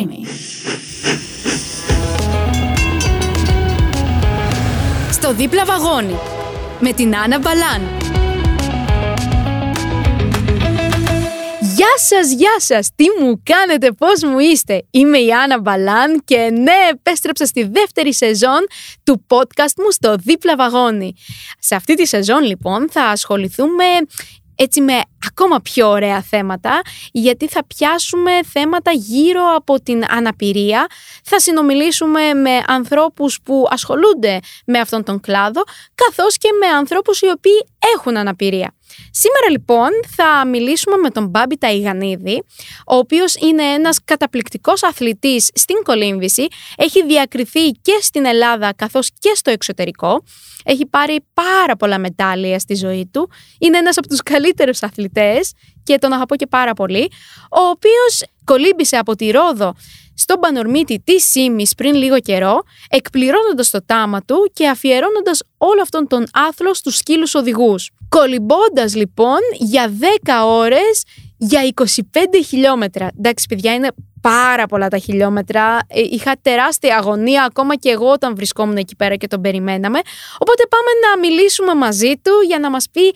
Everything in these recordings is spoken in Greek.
Creamy. Στο δίπλα βαγόνι με την Άννα Μπαλάν. Γεια σας, γεια σας! Τι μου κάνετε, πώς μου είστε! Είμαι η Άννα Μπαλάν και ναι, επέστρεψα στη δεύτερη σεζόν του podcast μου στο δίπλα βαγόνι. Σε αυτή τη σεζόν λοιπόν θα ασχοληθούμε έτσι με ακόμα πιο ωραία θέματα, γιατί θα πιάσουμε θέματα γύρω από την αναπηρία, θα συνομιλήσουμε με ανθρώπους που ασχολούνται με αυτόν τον κλάδο, καθώς και με ανθρώπους οι οποίοι έχουν αναπηρία. Σήμερα λοιπόν θα μιλήσουμε με τον Μπάμπη Ταϊγανίδη, ο οποίος είναι ένας καταπληκτικός αθλητής στην κολύμβηση, έχει διακριθεί και στην Ελλάδα καθώς και στο εξωτερικό, έχει πάρει πάρα πολλά μετάλλια στη ζωή του, είναι ένας από τους καλύτερους αθλητές και τον αγαπώ και πάρα πολύ, ο οποίος κολύμπησε από τη Ρόδο στον Πανορμίτη της Σίμης πριν λίγο καιρό, εκπληρώνοντας το τάμα του και αφιερώνοντας όλο αυτόν τον άθλο στους σκύλους οδηγούς. Κολυμπώντας λοιπόν για 10 ώρες για 25 χιλιόμετρα. Εντάξει, παιδιά, είναι πάρα πολλά τα χιλιόμετρα. Ε, είχα τεράστια αγωνία ακόμα και εγώ όταν βρισκόμουν εκεί πέρα και τον περιμέναμε. Οπότε πάμε να μιλήσουμε μαζί του για να μας πει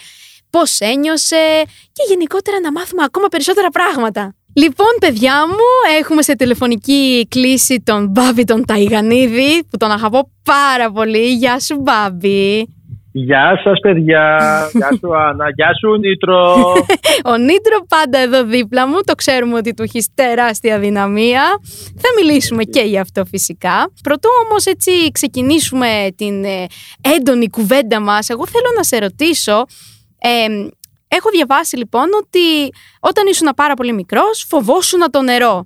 πώς ένιωσε και γενικότερα να μάθουμε ακόμα περισσότερα πράγματα. Λοιπόν, παιδιά μου, έχουμε σε τηλεφωνική κλίση τον Μπάμπη τον Ταϊγανίδη, που τον αγαπώ πάρα πολύ. Γεια σου, Μπάμπη. Γεια σας παιδιά, γεια σου Άννα, γεια σου Νίτρο. Ο Νίτρο πάντα εδώ δίπλα μου, το ξέρουμε ότι του έχεις τεράστια δυναμία. Θα μιλήσουμε και γι' αυτό φυσικά. Πρωτού όμως έτσι ξεκινήσουμε την ε, έντονη κουβέντα μας, εγώ θέλω να σε ρωτήσω, ε, Έχω διαβάσει λοιπόν ότι όταν ήσουν πάρα πολύ μικρός φοβόσουν το νερό.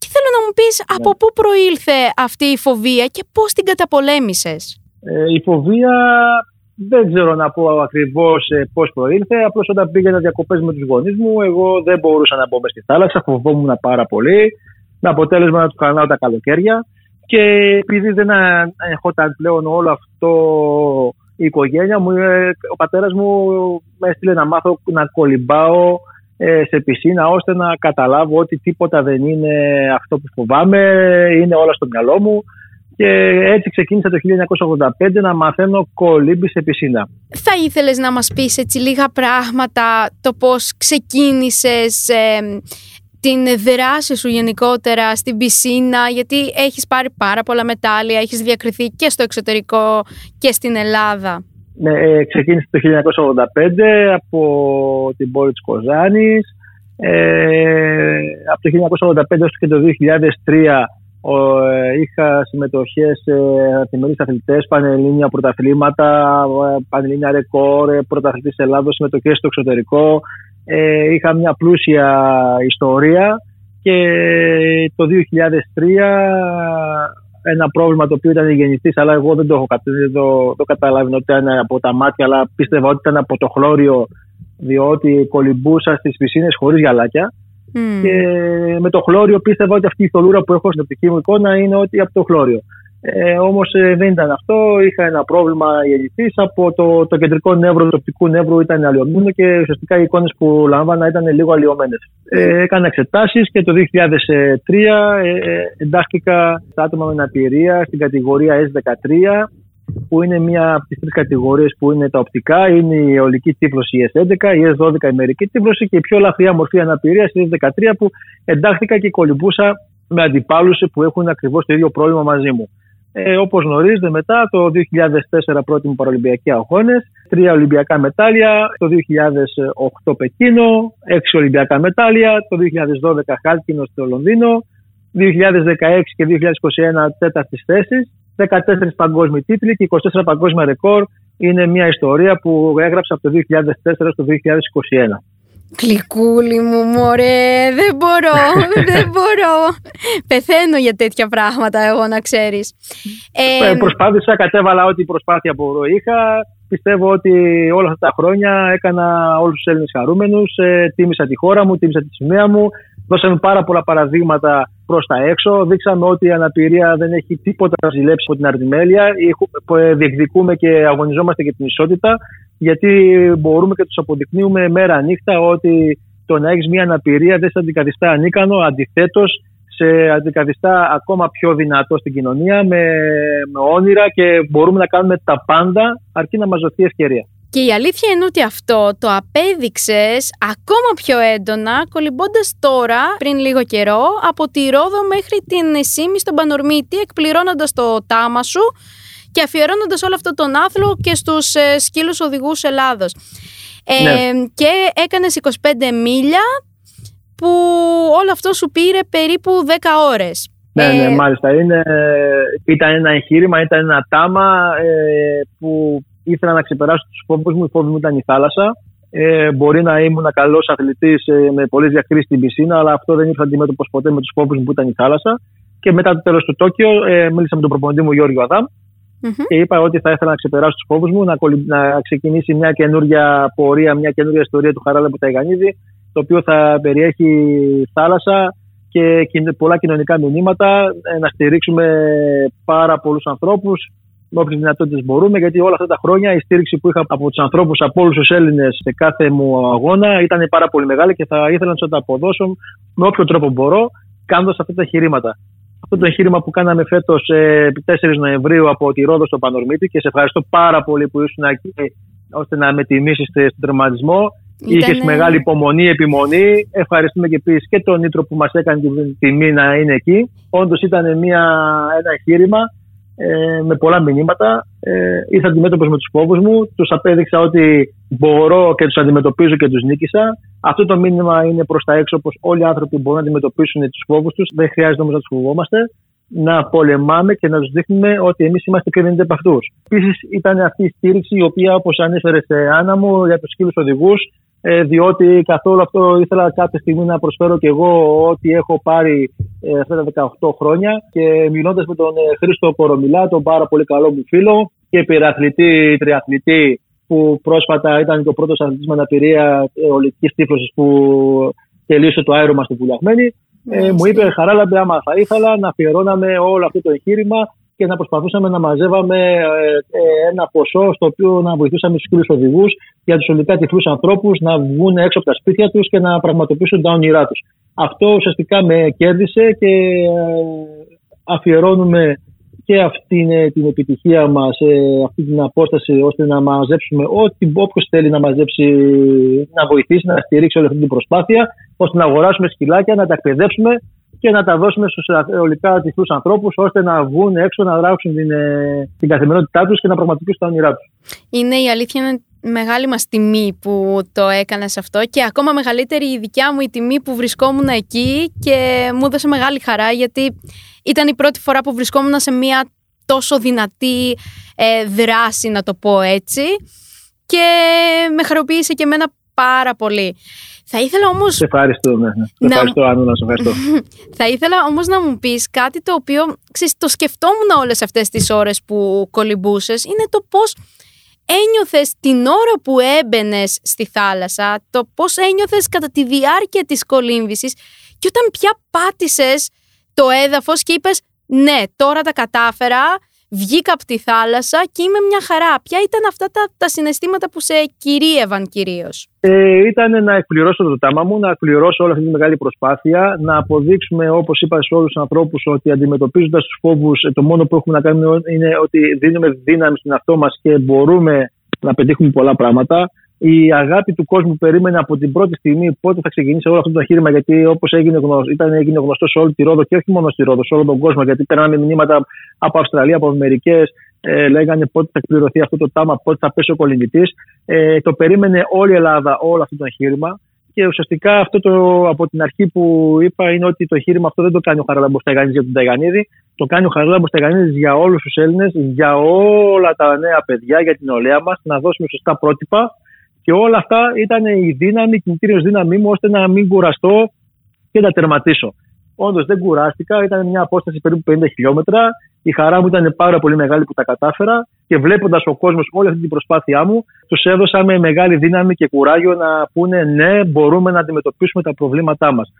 Και θέλω να μου πεις ναι. από πού προήλθε αυτή η φοβία και πώς την καταπολέμησες; Ε, η φοβία δεν ξέρω να πω ακριβώς ε, πώς προήλθε. Απλώς όταν πήγαινα διακοπές με τους γονείς μου εγώ δεν μπορούσα να μπω μες στη θάλασσα. Φοβόμουν πάρα πολύ. Με αποτέλεσμα να του κανάω τα καλοκαίρια. Και επειδή δεν ερχόταν πλέον όλο αυτό η οικογένεια μου, ε, ο πατέρας μου με έστειλε να μάθω να κολυμπάω ε, σε πισίνα ώστε να καταλάβω ότι τίποτα δεν είναι αυτό που φοβάμαι, είναι όλα στο μυαλό μου και έτσι ξεκίνησα το 1985 να μαθαίνω κολύμπη σε πισίνα. Θα ήθελες να μας πεις έτσι λίγα πράγματα το πώς ξεκίνησες ε, την δράση σου γενικότερα στην πισίνα, γιατί έχεις πάρει πάρα πολλά μετάλλια, έχεις διακριθεί και στο εξωτερικό και στην Ελλάδα. Ναι, ε, ξεκίνησε το 1985 από την πόλη της Κοζάνης. Ε, από το 1985 έως και το 2003 ε, είχα συμμετοχές σε αθημερείς αθλητές, πανελλήνια πρωταθλήματα, ε, πανελλήνια ρεκόρ, πρωταθλητής Ελλάδος, συμμετοχές στο εξωτερικό, ε, είχα μια πλούσια ιστορία και το 2003 ένα πρόβλημα το οποίο ήταν γεννηθής αλλά εγώ δεν το έχω το, το καταλάβει ότι ήταν από τα μάτια αλλά πίστευα ότι ήταν από το χλώριο διότι κολυμπούσα στις πισίνες χωρίς γυαλάκια και με το χλώριο πίστευα ότι αυτή η θολούρα που έχω στην οπτική μου εικόνα είναι ότι από το χλώριο. Ε, Όμως ε, δεν ήταν αυτό. Είχα ένα πρόβλημα γεννηθή από το, το κεντρικό νεύρο του οπτικού νεύρου ήταν αλλοιωμένο και ουσιαστικά οι εικόνες που λάμβανα ήταν λίγο αλλοιωμένε. Ε, έκανα εξετάσεις και το 2003 ε, ε, εντάχθηκα στα άτομα με αναπηρία στην κατηγορία S13 που είναι μια από τις τρεις κατηγορίες που είναι τα οπτικά. Είναι η ολική τύφλωση η S11, η S12 η μερική τύφλωση και η πιο ελαφριά μορφή αναπηρίας η S13 που εντάχθηκα και κολυμπούσα με αντιπάλους που έχουν ακριβώς το ίδιο πρόβλημα μαζί μου. Ε, Όπως γνωρίζετε, μετά το 2004 πρώτη μου Παραλυμπιακοί Αγώνες, τρία Ολυμπιακά μετάλλια, το 2008 Πεκίνο, έξι Ολυμπιακά μετάλλια, το 2012 Χάλκινο στο Λονδίνο, 2016 και 2021 τέταρτης θέση, 14 παγκόσμιοι τίτλοι και 24 παγκόσμια ρεκόρ. Είναι μια ιστορία που έγραψα από το 2004 στο 2021. Γλυκούλη μου, μωρέ, δεν μπορώ, δεν μπορώ. Πεθαίνω για τέτοια πράγματα εγώ να ξέρεις. Ε, προσπάθησα, κατέβαλα ό,τι προσπάθεια που είχα. Πιστεύω ότι όλα αυτά τα χρόνια έκανα όλους τους Έλληνες χαρούμενους. Ε, τίμησα τη χώρα μου, τίμησα τη σημαία μου. Δώσαμε πάρα πολλά παραδείγματα προς τα έξω. Δείξαμε ότι η αναπηρία δεν έχει τίποτα να ζηλέψει από την αρτιμέλεια. Διεκδικούμε και αγωνιζόμαστε για την ισότητα γιατί μπορούμε και τους αποδεικνύουμε μέρα νύχτα ότι το να έχεις μια αναπηρία δεν σε αντικαθιστά ανίκανο. Αντιθέτως, σε αντικαθιστά ακόμα πιο δυνατό στην κοινωνία με, με όνειρα και μπορούμε να κάνουμε τα πάντα αρκεί να μας δοθεί ευκαιρία. Και η αλήθεια είναι ότι αυτό το απέδειξες ακόμα πιο έντονα κολυμπώντας τώρα, πριν λίγο καιρό, από τη Ρόδο μέχρι την Σίμη στον Πανορμίτη, εκπληρώνοντας το τάμα σου και αφιερώνοντας όλο αυτό τον άθλο και στους ε, σκύλους οδηγούς Ελλάδος. Ε, ναι. Και έκανες 25 μίλια που όλο αυτό σου πήρε περίπου 10 ώρες. Ναι, ναι, ε, μάλιστα. Είναι, ήταν ένα εγχείρημα, ήταν ένα τάμα ε, που ήθελα να ξεπεράσω τους φόβους μου. Οι φόβοι μου ήταν η θάλασσα. Ε, μπορεί να ήμουν καλός αθλητής ε, με πολλές διακρίσεις στην πισίνα, αλλά αυτό δεν ήρθε αντιμέτωπος ποτέ με τους φόβους μου που ήταν η θάλασσα. Και μετά το τέλος του Τόκιο, ε, μίλησα με τον προπονητή μου Γιώργο Αδάμ mm-hmm. και είπα ότι θα ήθελα να ξεπεράσω τους φόβους μου, να, να ξεκινήσει μια καινούργια πορεία, μια καινούργια ιστορία του Χαράλα που τα Ταϊγανίδη, το οποίο θα περιέχει θάλασσα και πολλά κοινωνικά μηνύματα, ε, να στηρίξουμε πάρα πολλούς ανθρώπους, με όποιες δυνατότητες μπορούμε, γιατί όλα αυτά τα χρόνια η στήριξη που είχα από τους ανθρώπους, από όλους τους Έλληνες σε κάθε μου αγώνα ήταν πάρα πολύ μεγάλη και θα ήθελα να τους τα αποδώσω με όποιο τρόπο μπορώ, κάνοντας αυτά τα εγχειρήματα. Αυτό το εγχείρημα που κάναμε φέτος 4 Νοεμβρίου από τη Ρόδο στο Πανορμίτη και σε ευχαριστώ πάρα πολύ που ήσουν εκεί ώστε να με τιμήσεις στον τερματισμό. Είχε μεγάλη υπομονή, επιμονή. Ευχαριστούμε και επίσης και τον Νίτρο που μας έκανε την τιμή να είναι εκεί. Όντως ήταν ένα εγχείρημα ε, με πολλά μηνύματα. Ε, ήρθα αντιμέτωπος με τους φόβους μου. Τους απέδειξα ότι μπορώ και τους αντιμετωπίζω και τους νίκησα. Αυτό το μήνυμα είναι προς τα έξω πως όλοι οι άνθρωποι μπορούν να αντιμετωπίσουν τους φόβους τους. Δεν χρειάζεται όμως να τους φοβόμαστε. Να πολεμάμε και να τους δείχνουμε ότι εμείς είμαστε πιο δυνατοί από αυτούς. Επίσης, ήταν αυτή η στήριξη η οποία, όπως ανέφερε σε Άννα μου, για τους σκύλους οδηγούς, ε, διότι καθόλου αυτό ήθελα κάποια στιγμή να προσφέρω και εγώ ό,τι έχω πάρει ε, αυτά τα 18 χρόνια και μιλώντας με τον ε, Χρήστο Κορομιλά, τον πάρα πολύ καλό μου φίλο και πειρατλητή, τριαθλητή που πρόσφατα ήταν και ο πρώτος αθλητής με αναπηρία ολικής τύφλωσης που τελείωσε το άερωμα στην Πουλιαχμένη. Ε, μου είπε Χαράλαμπε άμα θα ήθελα να αφιερώναμε όλο αυτό το εγχείρημα και να προσπαθούσαμε να μαζεύαμε ε, ε, ένα ποσό στο οποίο να βοηθούσαμε τους κύριους οδηγούς για τους ολικά τυφλούς ανθρώπους να βγουν έξω από τα σπίτια τους και να πραγματοποιήσουν τα όνειρά τους. Αυτό ουσιαστικά με κέρδισε και ε, αφιερώνουμε και αυτή την επιτυχία μας, αυτή την απόσταση, ώστε να μαζέψουμε ό,τι όποιος θέλει να μαζέψει, να βοηθήσει, να στηρίξει όλη αυτή την προσπάθεια, ώστε να αγοράσουμε σκυλάκια, να τα εκπαιδεύσουμε και να τα δώσουμε στους ολικά τυφλού ανθρώπους, ώστε να βγουν έξω, να δράξουν την, ε, την καθημερινότητά τους και να πραγματοποιήσουν τα όνειρά τους. Είναι η αλήθεια, είναι μεγάλη μας τιμή που το έκανες αυτό και ακόμα μεγαλύτερη η δικιά μου η τιμή που βρισκόμουν εκεί και μου έδωσε μεγάλη χαρά γιατί ήταν η πρώτη φορά που βρισκόμουν σε μια τόσο δυνατή ε, δράση να το πω έτσι και με χαροποίησε και εμένα πάρα πολύ. Θα ήθελα όμως... Σε ευχαριστώ, ναι. ναι. Να... Ευχαριστώ, Άννα, να σε ευχαριστώ. θα ήθελα όμως να μου πεις κάτι το οποίο, ξέρεις, το σκεφτόμουν όλες αυτές τις ώρες που κολυμπούσες, είναι το πώς ένιωθες την ώρα που έμπαινες στη θάλασσα, το πώς ένιωθες κατά τη διάρκεια της κολύμβησης και όταν πια πάτησες το έδαφος και είπες ναι, τώρα τα κατάφερα, βγήκα από τη θάλασσα και είμαι μια χαρά. Ποια ήταν αυτά τα, τα συναισθήματα που σε κυρίευαν κυρίως; Ε, ήταν να εκπληρώσω το τάμα μου, να εκπληρώσω όλη αυτή τη μεγάλη προσπάθεια, να αποδείξουμε, όπως είπα σε όλους τους ανθρώπους, ότι αντιμετωπίζοντας τους φόβους, ε, το μόνο που έχουμε να κάνουμε είναι ότι δίνουμε δύναμη στην αυτό μας και μπορούμε να πετύχουμε πολλά πράγματα η αγάπη του κόσμου περίμενε από την πρώτη στιγμή πότε θα ξεκινήσει όλο αυτό το εγχείρημα. Γιατί όπως έγινε, γνωστό, ήταν, έγινε γνωστός σε όλη τη Ρόδο και όχι μόνο στη Ρόδο, σε όλο τον κόσμο. Γιατί περνάμε μηνύματα από Αυστραλία, από Αμερικέ, ε, λέγανε πότε θα εκπληρωθεί αυτό το τάμα, πότε θα πέσει ο κολυμπητής. Ε, το περίμενε όλη η Ελλάδα όλο αυτό το εγχείρημα. Και ουσιαστικά αυτό το, από την αρχή που είπα είναι ότι το εγχείρημα αυτό δεν το κάνει ο Χαραλάμπο Ταγανίδης για τον Ταγανίδη. Το κάνει ο Χαραλάμπο Ταγανίδης για όλους τους Έλληνες, για όλα τα νέα παιδιά, για την νεολαία μας, να δώσουμε σωστά πρότυπα και όλα αυτά ήταν η δύναμη, η κινητήριο δύναμή μου ώστε να μην κουραστώ και να τερματίσω. Όντως δεν κουράστηκα, ήταν μια απόσταση περίπου 50 χιλιόμετρα. Η χαρά μου ήταν πάρα πολύ μεγάλη που τα κατάφερα και βλέποντας ο κόσμος όλη αυτή την προσπάθειά μου, τους έδωσα με μεγάλη δύναμη και κουράγιο να πούνε ναι, μπορούμε να αντιμετωπίσουμε τα προβλήματά μας.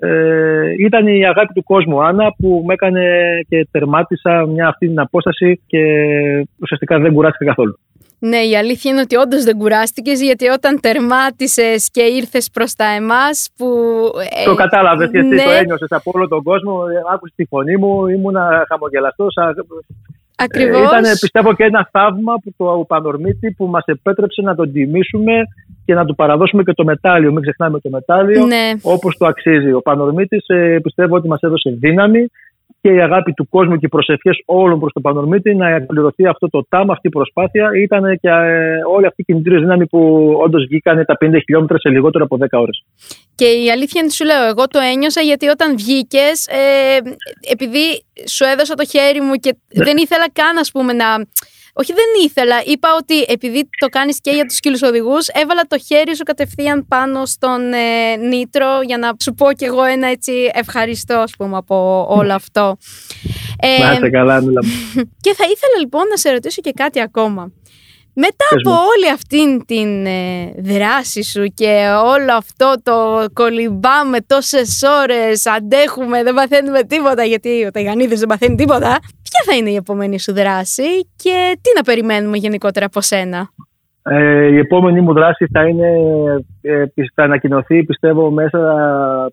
Ε, ήταν η αγάπη του κόσμου Άννα που με έκανε και τερμάτισα μια αυτή την απόσταση και ουσιαστικά δεν κουράστηκα καθόλου. Ναι, η αλήθεια είναι ότι όντως δεν κουράστηκες γιατί όταν τερμάτισες και ήρθες προς τα εμάς. Που... Ε, το κατάλαβες και εσύ, ναι. το ένιωσες από όλο τον κόσμο. Άκουσες τη φωνή μου, ήμουνα χαμογελαστός. Ακριβώ. Ε, ήταν πιστεύω και ένα θαύμα που το Πανορμίτη που μας επέτρεψε να τον τιμήσουμε και να του παραδώσουμε και το μετάλλιο. Μην ξεχνάμε το μετάλλιο ναι. όπως το αξίζει. Ο Πανορμίτη ε, πιστεύω ότι μας έδωσε δύναμη και η αγάπη του κόσμου και οι προσευχές όλων προς τον Πανορμίτη να εκπληρωθεί αυτό το τάμα, αυτή η προσπάθεια. Ήταν και ε, όλη αυτή η κινητήρια δύναμη που όντως βγήκαν τα 50 χιλιόμετρα σε λιγότερο από 10 ώρες. Και η αλήθεια είναι, σου λέω, εγώ το ένιωσα γιατί όταν βγήκες, ε, επειδή σου έδωσα το χέρι μου και ναι. δεν ήθελα καν, ας πούμε, να όχι, δεν ήθελα. Είπα ότι επειδή το κάνεις και για τους σκύλους οδηγούς, έβαλα το χέρι σου κατευθείαν πάνω στον ε, Νίτρο για να σου πω κι εγώ ένα έτσι ευχαριστώ, ας πούμε, από όλο αυτό. Ε, καλά, Και θα ήθελα λοιπόν να σε ρωτήσω και κάτι ακόμα. Μετά από όλη αυτή την ε, δράση σου και όλο αυτό το κολυμπάμε τόσες ώρες, αντέχουμε, δεν παθαίνουμε τίποτα γιατί ο Ταγανίδης δεν παθαίνει τίποτα. Ποια θα είναι η επόμενη σου δράση και τι να περιμένουμε γενικότερα από σένα; Ε, η επόμενη μου δράση θα είναι, ε, θα ανακοινωθεί πιστεύω μέσα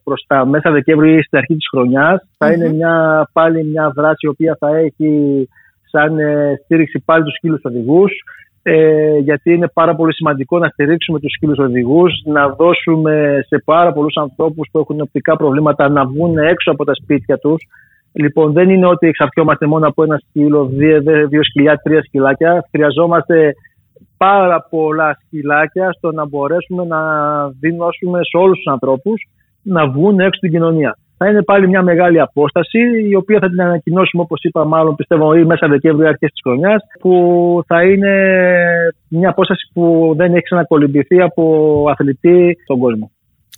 προς τα μέσα Δεκέμβρη ή στην αρχή της χρονιας Θα είναι μια, πάλι μια δράση η οποία θα έχει σαν ε, στήριξη πάλι τους σκύλους οδηγούς ε, γιατί είναι πάρα πολύ σημαντικό να στηρίξουμε τους σκύλους οδηγούς, να δώσουμε σε πάρα πολλούς ανθρώπους που έχουν οπτικά προβλήματα να βγουν έξω από τα σπίτια τους. Λοιπόν, δεν είναι ότι εξαρτιόμαστε μόνο από ένα σκύλο, δύο, δύο σκυλιά, τρία σκυλάκια. Χρειαζόμαστε πάρα πολλά σκυλάκια στο να μπορέσουμε να δίνουμε σε όλους τους ανθρώπους να βγουν έξω στην κοινωνία θα είναι πάλι μια μεγάλη απόσταση, η οποία θα την ανακοινώσουμε, όπως είπα, μάλλον πιστεύω, ή μέσα Δεκέμβρη, αρχές της χρονιάς, που θα είναι μια απόσταση που δεν έχει ξανακολυμπηθεί από αθλητή στον κόσμο.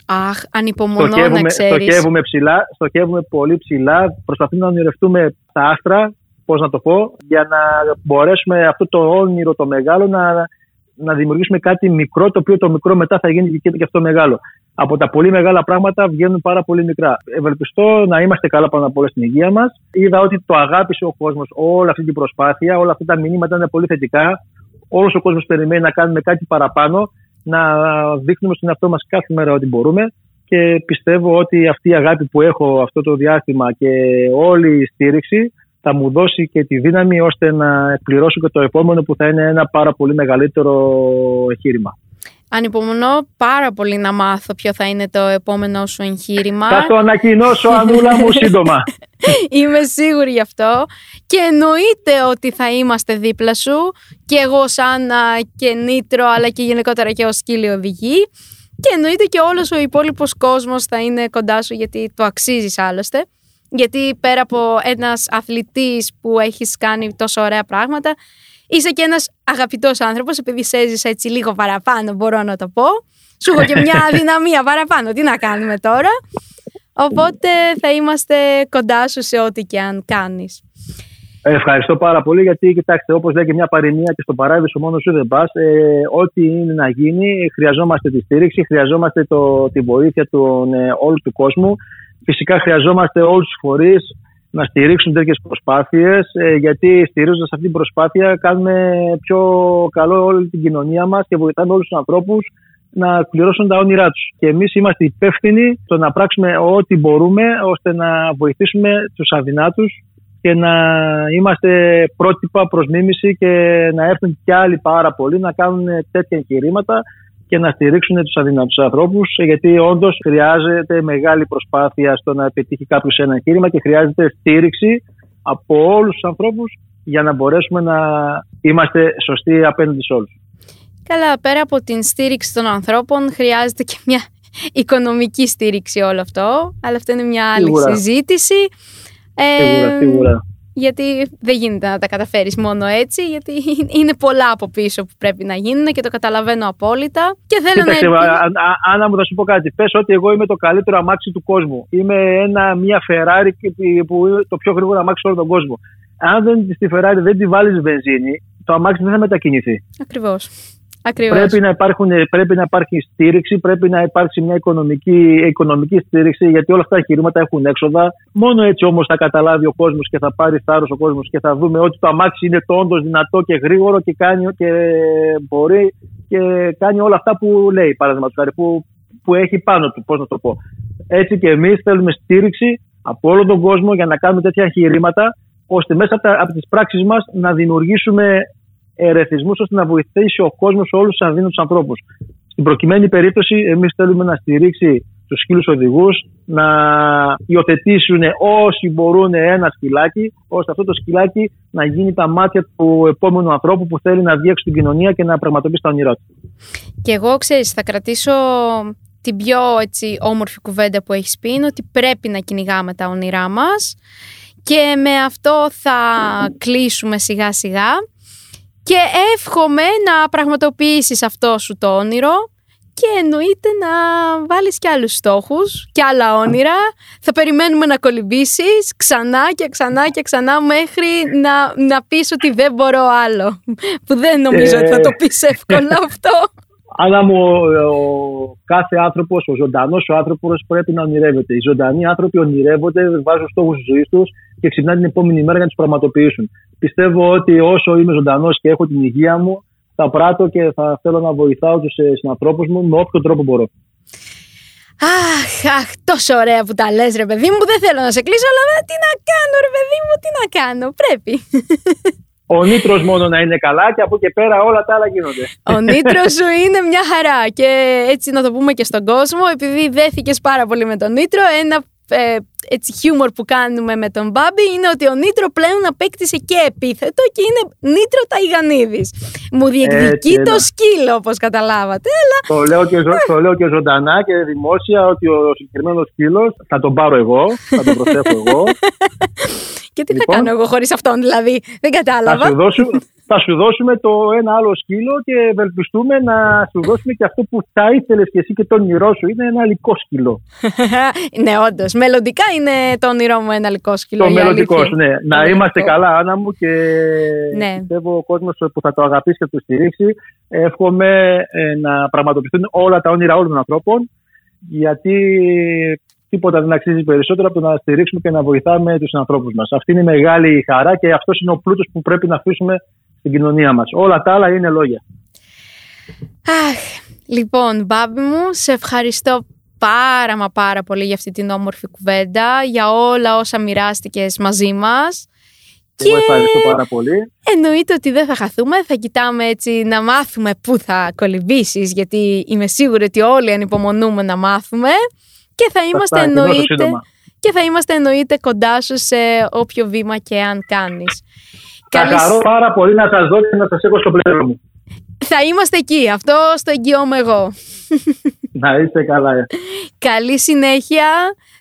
Αχ, ανυπομονώ στοχεύουμε, να ξέρεις. Στοχεύουμε, ψηλά, στοχεύουμε πολύ ψηλά, προσπαθούμε να ονειρευτούμε τα άστρα, πώς να το πω, για να μπορέσουμε αυτό το όνειρο το μεγάλο να, να δημιουργήσουμε κάτι μικρό, το οποίο το μικρό μετά θα γίνει και, και αυτό μεγάλο από τα πολύ μεγάλα πράγματα βγαίνουν πάρα πολύ μικρά. Ευελπιστώ να είμαστε καλά πάνω από όλα στην υγεία μας. Είδα ότι το αγάπησε ο κόσμος όλη αυτή την προσπάθεια, όλα αυτά τα μηνύματα είναι πολύ θετικά. Όλος ο κόσμος περιμένει να κάνουμε κάτι παραπάνω, να δείχνουμε στον εαυτό μας κάθε μέρα ότι μπορούμε. Και πιστεύω ότι αυτή η αγάπη που έχω αυτό το διάστημα και όλη η στήριξη θα μου δώσει και τη δύναμη ώστε να εκπληρώσω και το επόμενο που θα είναι ένα πάρα πολύ μεγαλύτερο εγχείρημα. Ανυπομονώ πάρα πολύ να μάθω ποιο θα είναι το επόμενο σου εγχείρημα. Θα το ανακοινώσω, Ανούλα μου, σύντομα. Είμαι σίγουρη γι' αυτό. Και εννοείται ότι θα είμαστε δίπλα σου. Και εγώ σαν και Νίτρο, αλλά και γενικότερα και ως σκύλοι οδηγή. Και εννοείται και όλος ο υπόλοιπος κόσμος θα είναι κοντά σου γιατί το αξίζεις άλλωστε. Γιατί πέρα από ένας αθλητής που έχεις κάνει τόσο ωραία πράγματα, Είσαι και ένας αγαπητός άνθρωπος, επειδή σε έζησα έτσι λίγο παραπάνω, μπορώ να το πω. Σου έχω και μια αδυναμία παραπάνω. Τι να κάνουμε τώρα; Οπότε θα είμαστε κοντά σου σε ό,τι και αν κάνεις. Ευχαριστώ πάρα πολύ γιατί, κοιτάξτε, όπως λέει και μια παροιμία και στον παράδεισο μόνο σου δεν πας. Ε, ό,τι είναι να γίνει, χρειαζόμαστε τη στήριξη, χρειαζόμαστε το, τη βοήθεια του, ε, όλου του κόσμου. Φυσικά χρειαζόμαστε όλους τους φορείς να στηρίξουν τέτοιες προσπάθειες, ε, γιατί στηρίζοντας αυτή την προσπάθεια κάνουμε πιο καλό όλη την κοινωνία μας και βοηθάμε όλους τους ανθρώπους να πληρώσουν τα όνειρά τους. Και εμείς είμαστε υπεύθυνοι στο να πράξουμε ό,τι μπορούμε ώστε να βοηθήσουμε τους αδυνάτους και να είμαστε πρότυπα προς μίμηση και να έρθουν κι άλλοι πάρα πολλοί να κάνουν τέτοια εγχειρήματα και να στηρίξουν τους αδυνατούς ανθρώπους, γιατί όντως χρειάζεται μεγάλη προσπάθεια στο να πετύχει κάποιος ένα εγχείρημα και χρειάζεται στήριξη από όλους τους ανθρώπους για να μπορέσουμε να είμαστε σωστοί απέναντι σε όλους. Καλά, πέρα από την στήριξη των ανθρώπων, χρειάζεται και μια οικονομική στήριξη όλο αυτό. Αλλά αυτό είναι μια άλλη συζήτηση. Σίγουρα, σίγουρα γιατί δεν γίνεται να τα καταφέρεις μόνο έτσι, γιατί είναι πολλά από πίσω που πρέπει να γίνουν και το καταλαβαίνω απόλυτα. Και θέλω Κοίταξε, να... Άννα μου θα σου πω κάτι. Πες ότι εγώ είμαι το καλύτερο αμάξι του κόσμου. Είμαι ένα, μια Ferrari που είναι το πιο γρήγορο αμάξι σε όλο τον κόσμο. Αν δεν, στη Ferrari δεν τη βάλεις βενζίνη, το αμάξι δεν θα μετακινηθεί. Ακριβώς. Ακριβώς. Πρέπει να, υπάρχουν, πρέπει να υπάρχει στήριξη, πρέπει να υπάρξει μια οικονομική, οικονομική στήριξη, γιατί όλα αυτά τα εγχειρήματα έχουν έξοδα. Μόνο έτσι όμως θα καταλάβει ο κόσμος και θα πάρει θάρρος ο κόσμος και θα δούμε ότι το αμάξι είναι το όντως δυνατό και γρήγορο και, κάνει, και μπορεί και κάνει όλα αυτά που λέει, παραδείγματος χάρη, που, που έχει πάνω του. Πώς να το πω. Έτσι και εμείς θέλουμε στήριξη από όλο τον κόσμο για να κάνουμε τέτοια εγχειρήματα, ώστε μέσα από, από τις πράξεις μας να δημιουργήσουμε ερεθισμούς ώστε να βοηθήσει ο κόσμος όλους τους αδύνατους ανθρώπους. Στην προκειμένη περίπτωση, εμείς θέλουμε να στηρίξει τους σκύλους οδηγούς να υιοθετήσουν όσοι μπορούν ένα σκυλάκι, ώστε αυτό το σκυλάκι να γίνει τα μάτια του επόμενου ανθρώπου που θέλει να βγει έξω στην κοινωνία και να πραγματοποιήσει τα όνειρά του. Και εγώ, ξέρεις, θα κρατήσω την πιο έτσι, όμορφη κουβέντα που έχεις πει είναι ότι πρέπει να κυνηγάμε τα όνειρά μας και με αυτό θα κλείσουμε σιγά σιγά και εύχομαι να πραγματοποιήσεις αυτό σου το όνειρο και εννοείται να βάλεις και άλλους στόχους και άλλα όνειρα. Θα περιμένουμε να κολυμπήσεις ξανά και ξανά και ξανά μέχρι να, να πεις ότι δεν μπορώ άλλο. Που δεν νομίζω ότι θα το πεις εύκολα αυτό. Αλλά μου, ο κάθε άνθρωπος, ο ζωντανός ο άνθρωπος πρέπει να ονειρεύεται. Οι ζωντανοί άνθρωποι ονειρεύονται, βάζουν στόχους της ζωής τους και ξυπνάνε την επόμενη μέρα για να τους πραγματοποιήσουν. Πιστεύω ότι όσο είμαι ζωντανός και έχω την υγεία μου, θα πράττω και θα θέλω να βοηθάω τους συνανθρώπους μου με όποιο τρόπο μπορώ. Αχ, αχ, τόσο ωραία που τα λες ρε παιδί μου, δεν θέλω να σε κλείσω, αλλά τι να κάνω ρε παιδί μου, τι να κάνω, πρέπει ο νήτρο μόνο να είναι καλά και από εκεί πέρα όλα τα άλλα γίνονται. Ο νήτρο σου είναι μια χαρά. Και έτσι να το πούμε και στον κόσμο, επειδή δέθηκες πάρα πολύ με τον νήτρο, ένα ε, έτσι χιούμορ που κάνουμε με τον Μπάμπη είναι ότι ο Νίτρο πλέον απέκτησε και επίθετο και είναι Νίτρο Ταϊγανίδης. Μου διεκδικεί το σκύλο όπως καταλάβατε. Αλλά... Το, λέω και, το λέω και ζωντανά και δημόσια ότι ο συγκεκριμένος σκύλος θα τον πάρω εγώ, θα τον προσέχω εγώ. Και τι λοιπόν, θα κάνω εγώ χωρίς αυτόν, δηλαδή; Δεν κατάλαβα. Θα σου, δώσουμε, θα σου δώσουμε το ένα άλλο σκύλο και ευελπιστούμε να σου δώσουμε και αυτό που θα ήθελες και εσύ και το όνειρό σου. Είναι ένα λικό σκύλο. ναι, όντως. Μελλοντικά είναι το όνειρό μου ένα λικό σκύλο. Το μελλοντικό, ναι. Να είμαστε καλά, Άννα μου, και ναι. πιστεύω ο κόσμος που θα το αγαπήσει και το στηρίξει. Εύχομαι ε, να πραγματοποιηθούν όλα τα όνειρα όλων των ανθρώπων. Γιατί τίποτα δεν αξίζει περισσότερο από το να στηρίξουμε και να βοηθάμε τους ανθρώπους μας. Αυτή είναι η μεγάλη χαρά και αυτός είναι ο πλούτος που πρέπει να αφήσουμε στην κοινωνία μας. Όλα τα άλλα είναι λόγια. Αχ, λοιπόν, Μπάμπη μου, σε ευχαριστώ πάρα μα πάρα πολύ για αυτή την όμορφη κουβέντα, για όλα όσα μοιράστηκες μαζί μας. Εγώ ευχαριστώ πάρα πολύ. Εννοείται ότι δεν θα χαθούμε, θα κοιτάμε έτσι να μάθουμε πού θα κολυμπήσεις, γιατί είμαι σίγουρη ότι όλοι ανυπομονούμε να μάθουμε και θα είμαστε εννοείται και θα είμαστε εννοείται κοντά σου σε όποιο βήμα και αν κάνεις. Θα Καλή... χαρώ πάρα πολύ να σας δω και να σας έχω στο πλέον μου. Θα είμαστε εκεί, αυτό στο εγγυώμαι εγώ. Να είστε καλά. Καλή συνέχεια,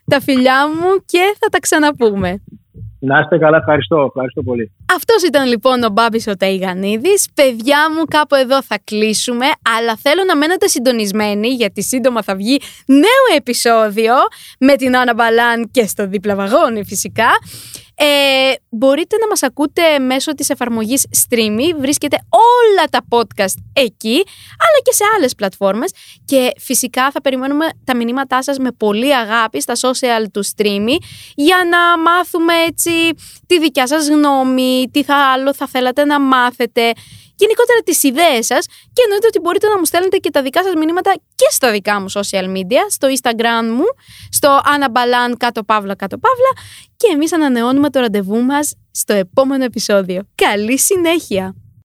τα φιλιά μου και θα τα ξαναπούμε. Να είστε καλά, ευχαριστώ. Ευχαριστώ πολύ. Αυτός ήταν λοιπόν ο Μπάμπης ο Ταϊγανίδης. Παιδιά μου, κάπου εδώ θα κλείσουμε, αλλά θέλω να μένετε συντονισμένοι γιατί σύντομα θα βγει νέο επεισόδιο με την Άννα Μπαλάν και στο δίπλα βαγόνι φυσικά. Ε, μπορείτε να μας ακούτε μέσω της εφαρμογής Streamy, βρίσκεται όλα τα podcast εκεί, αλλά και σε άλλες πλατφόρμες. Και φυσικά θα περιμένουμε τα μηνύματά σας με πολύ αγάπη στα social του Streamy για να μάθουμε έτσι τη δικιά σας γνώμη, τι θα άλλο θα θέλατε να μάθετε γενικότερα τις ιδέες σας και εννοείται ότι μπορείτε να μου στέλνετε και τα δικά σας μηνύματα και στα δικά μου social media, στο Instagram μου, στο Αναμπαλάν κάτω παύλα κάτω παύλα και εμείς ανανεώνουμε το ραντεβού μας στο επόμενο επεισόδιο. Καλή συνέχεια!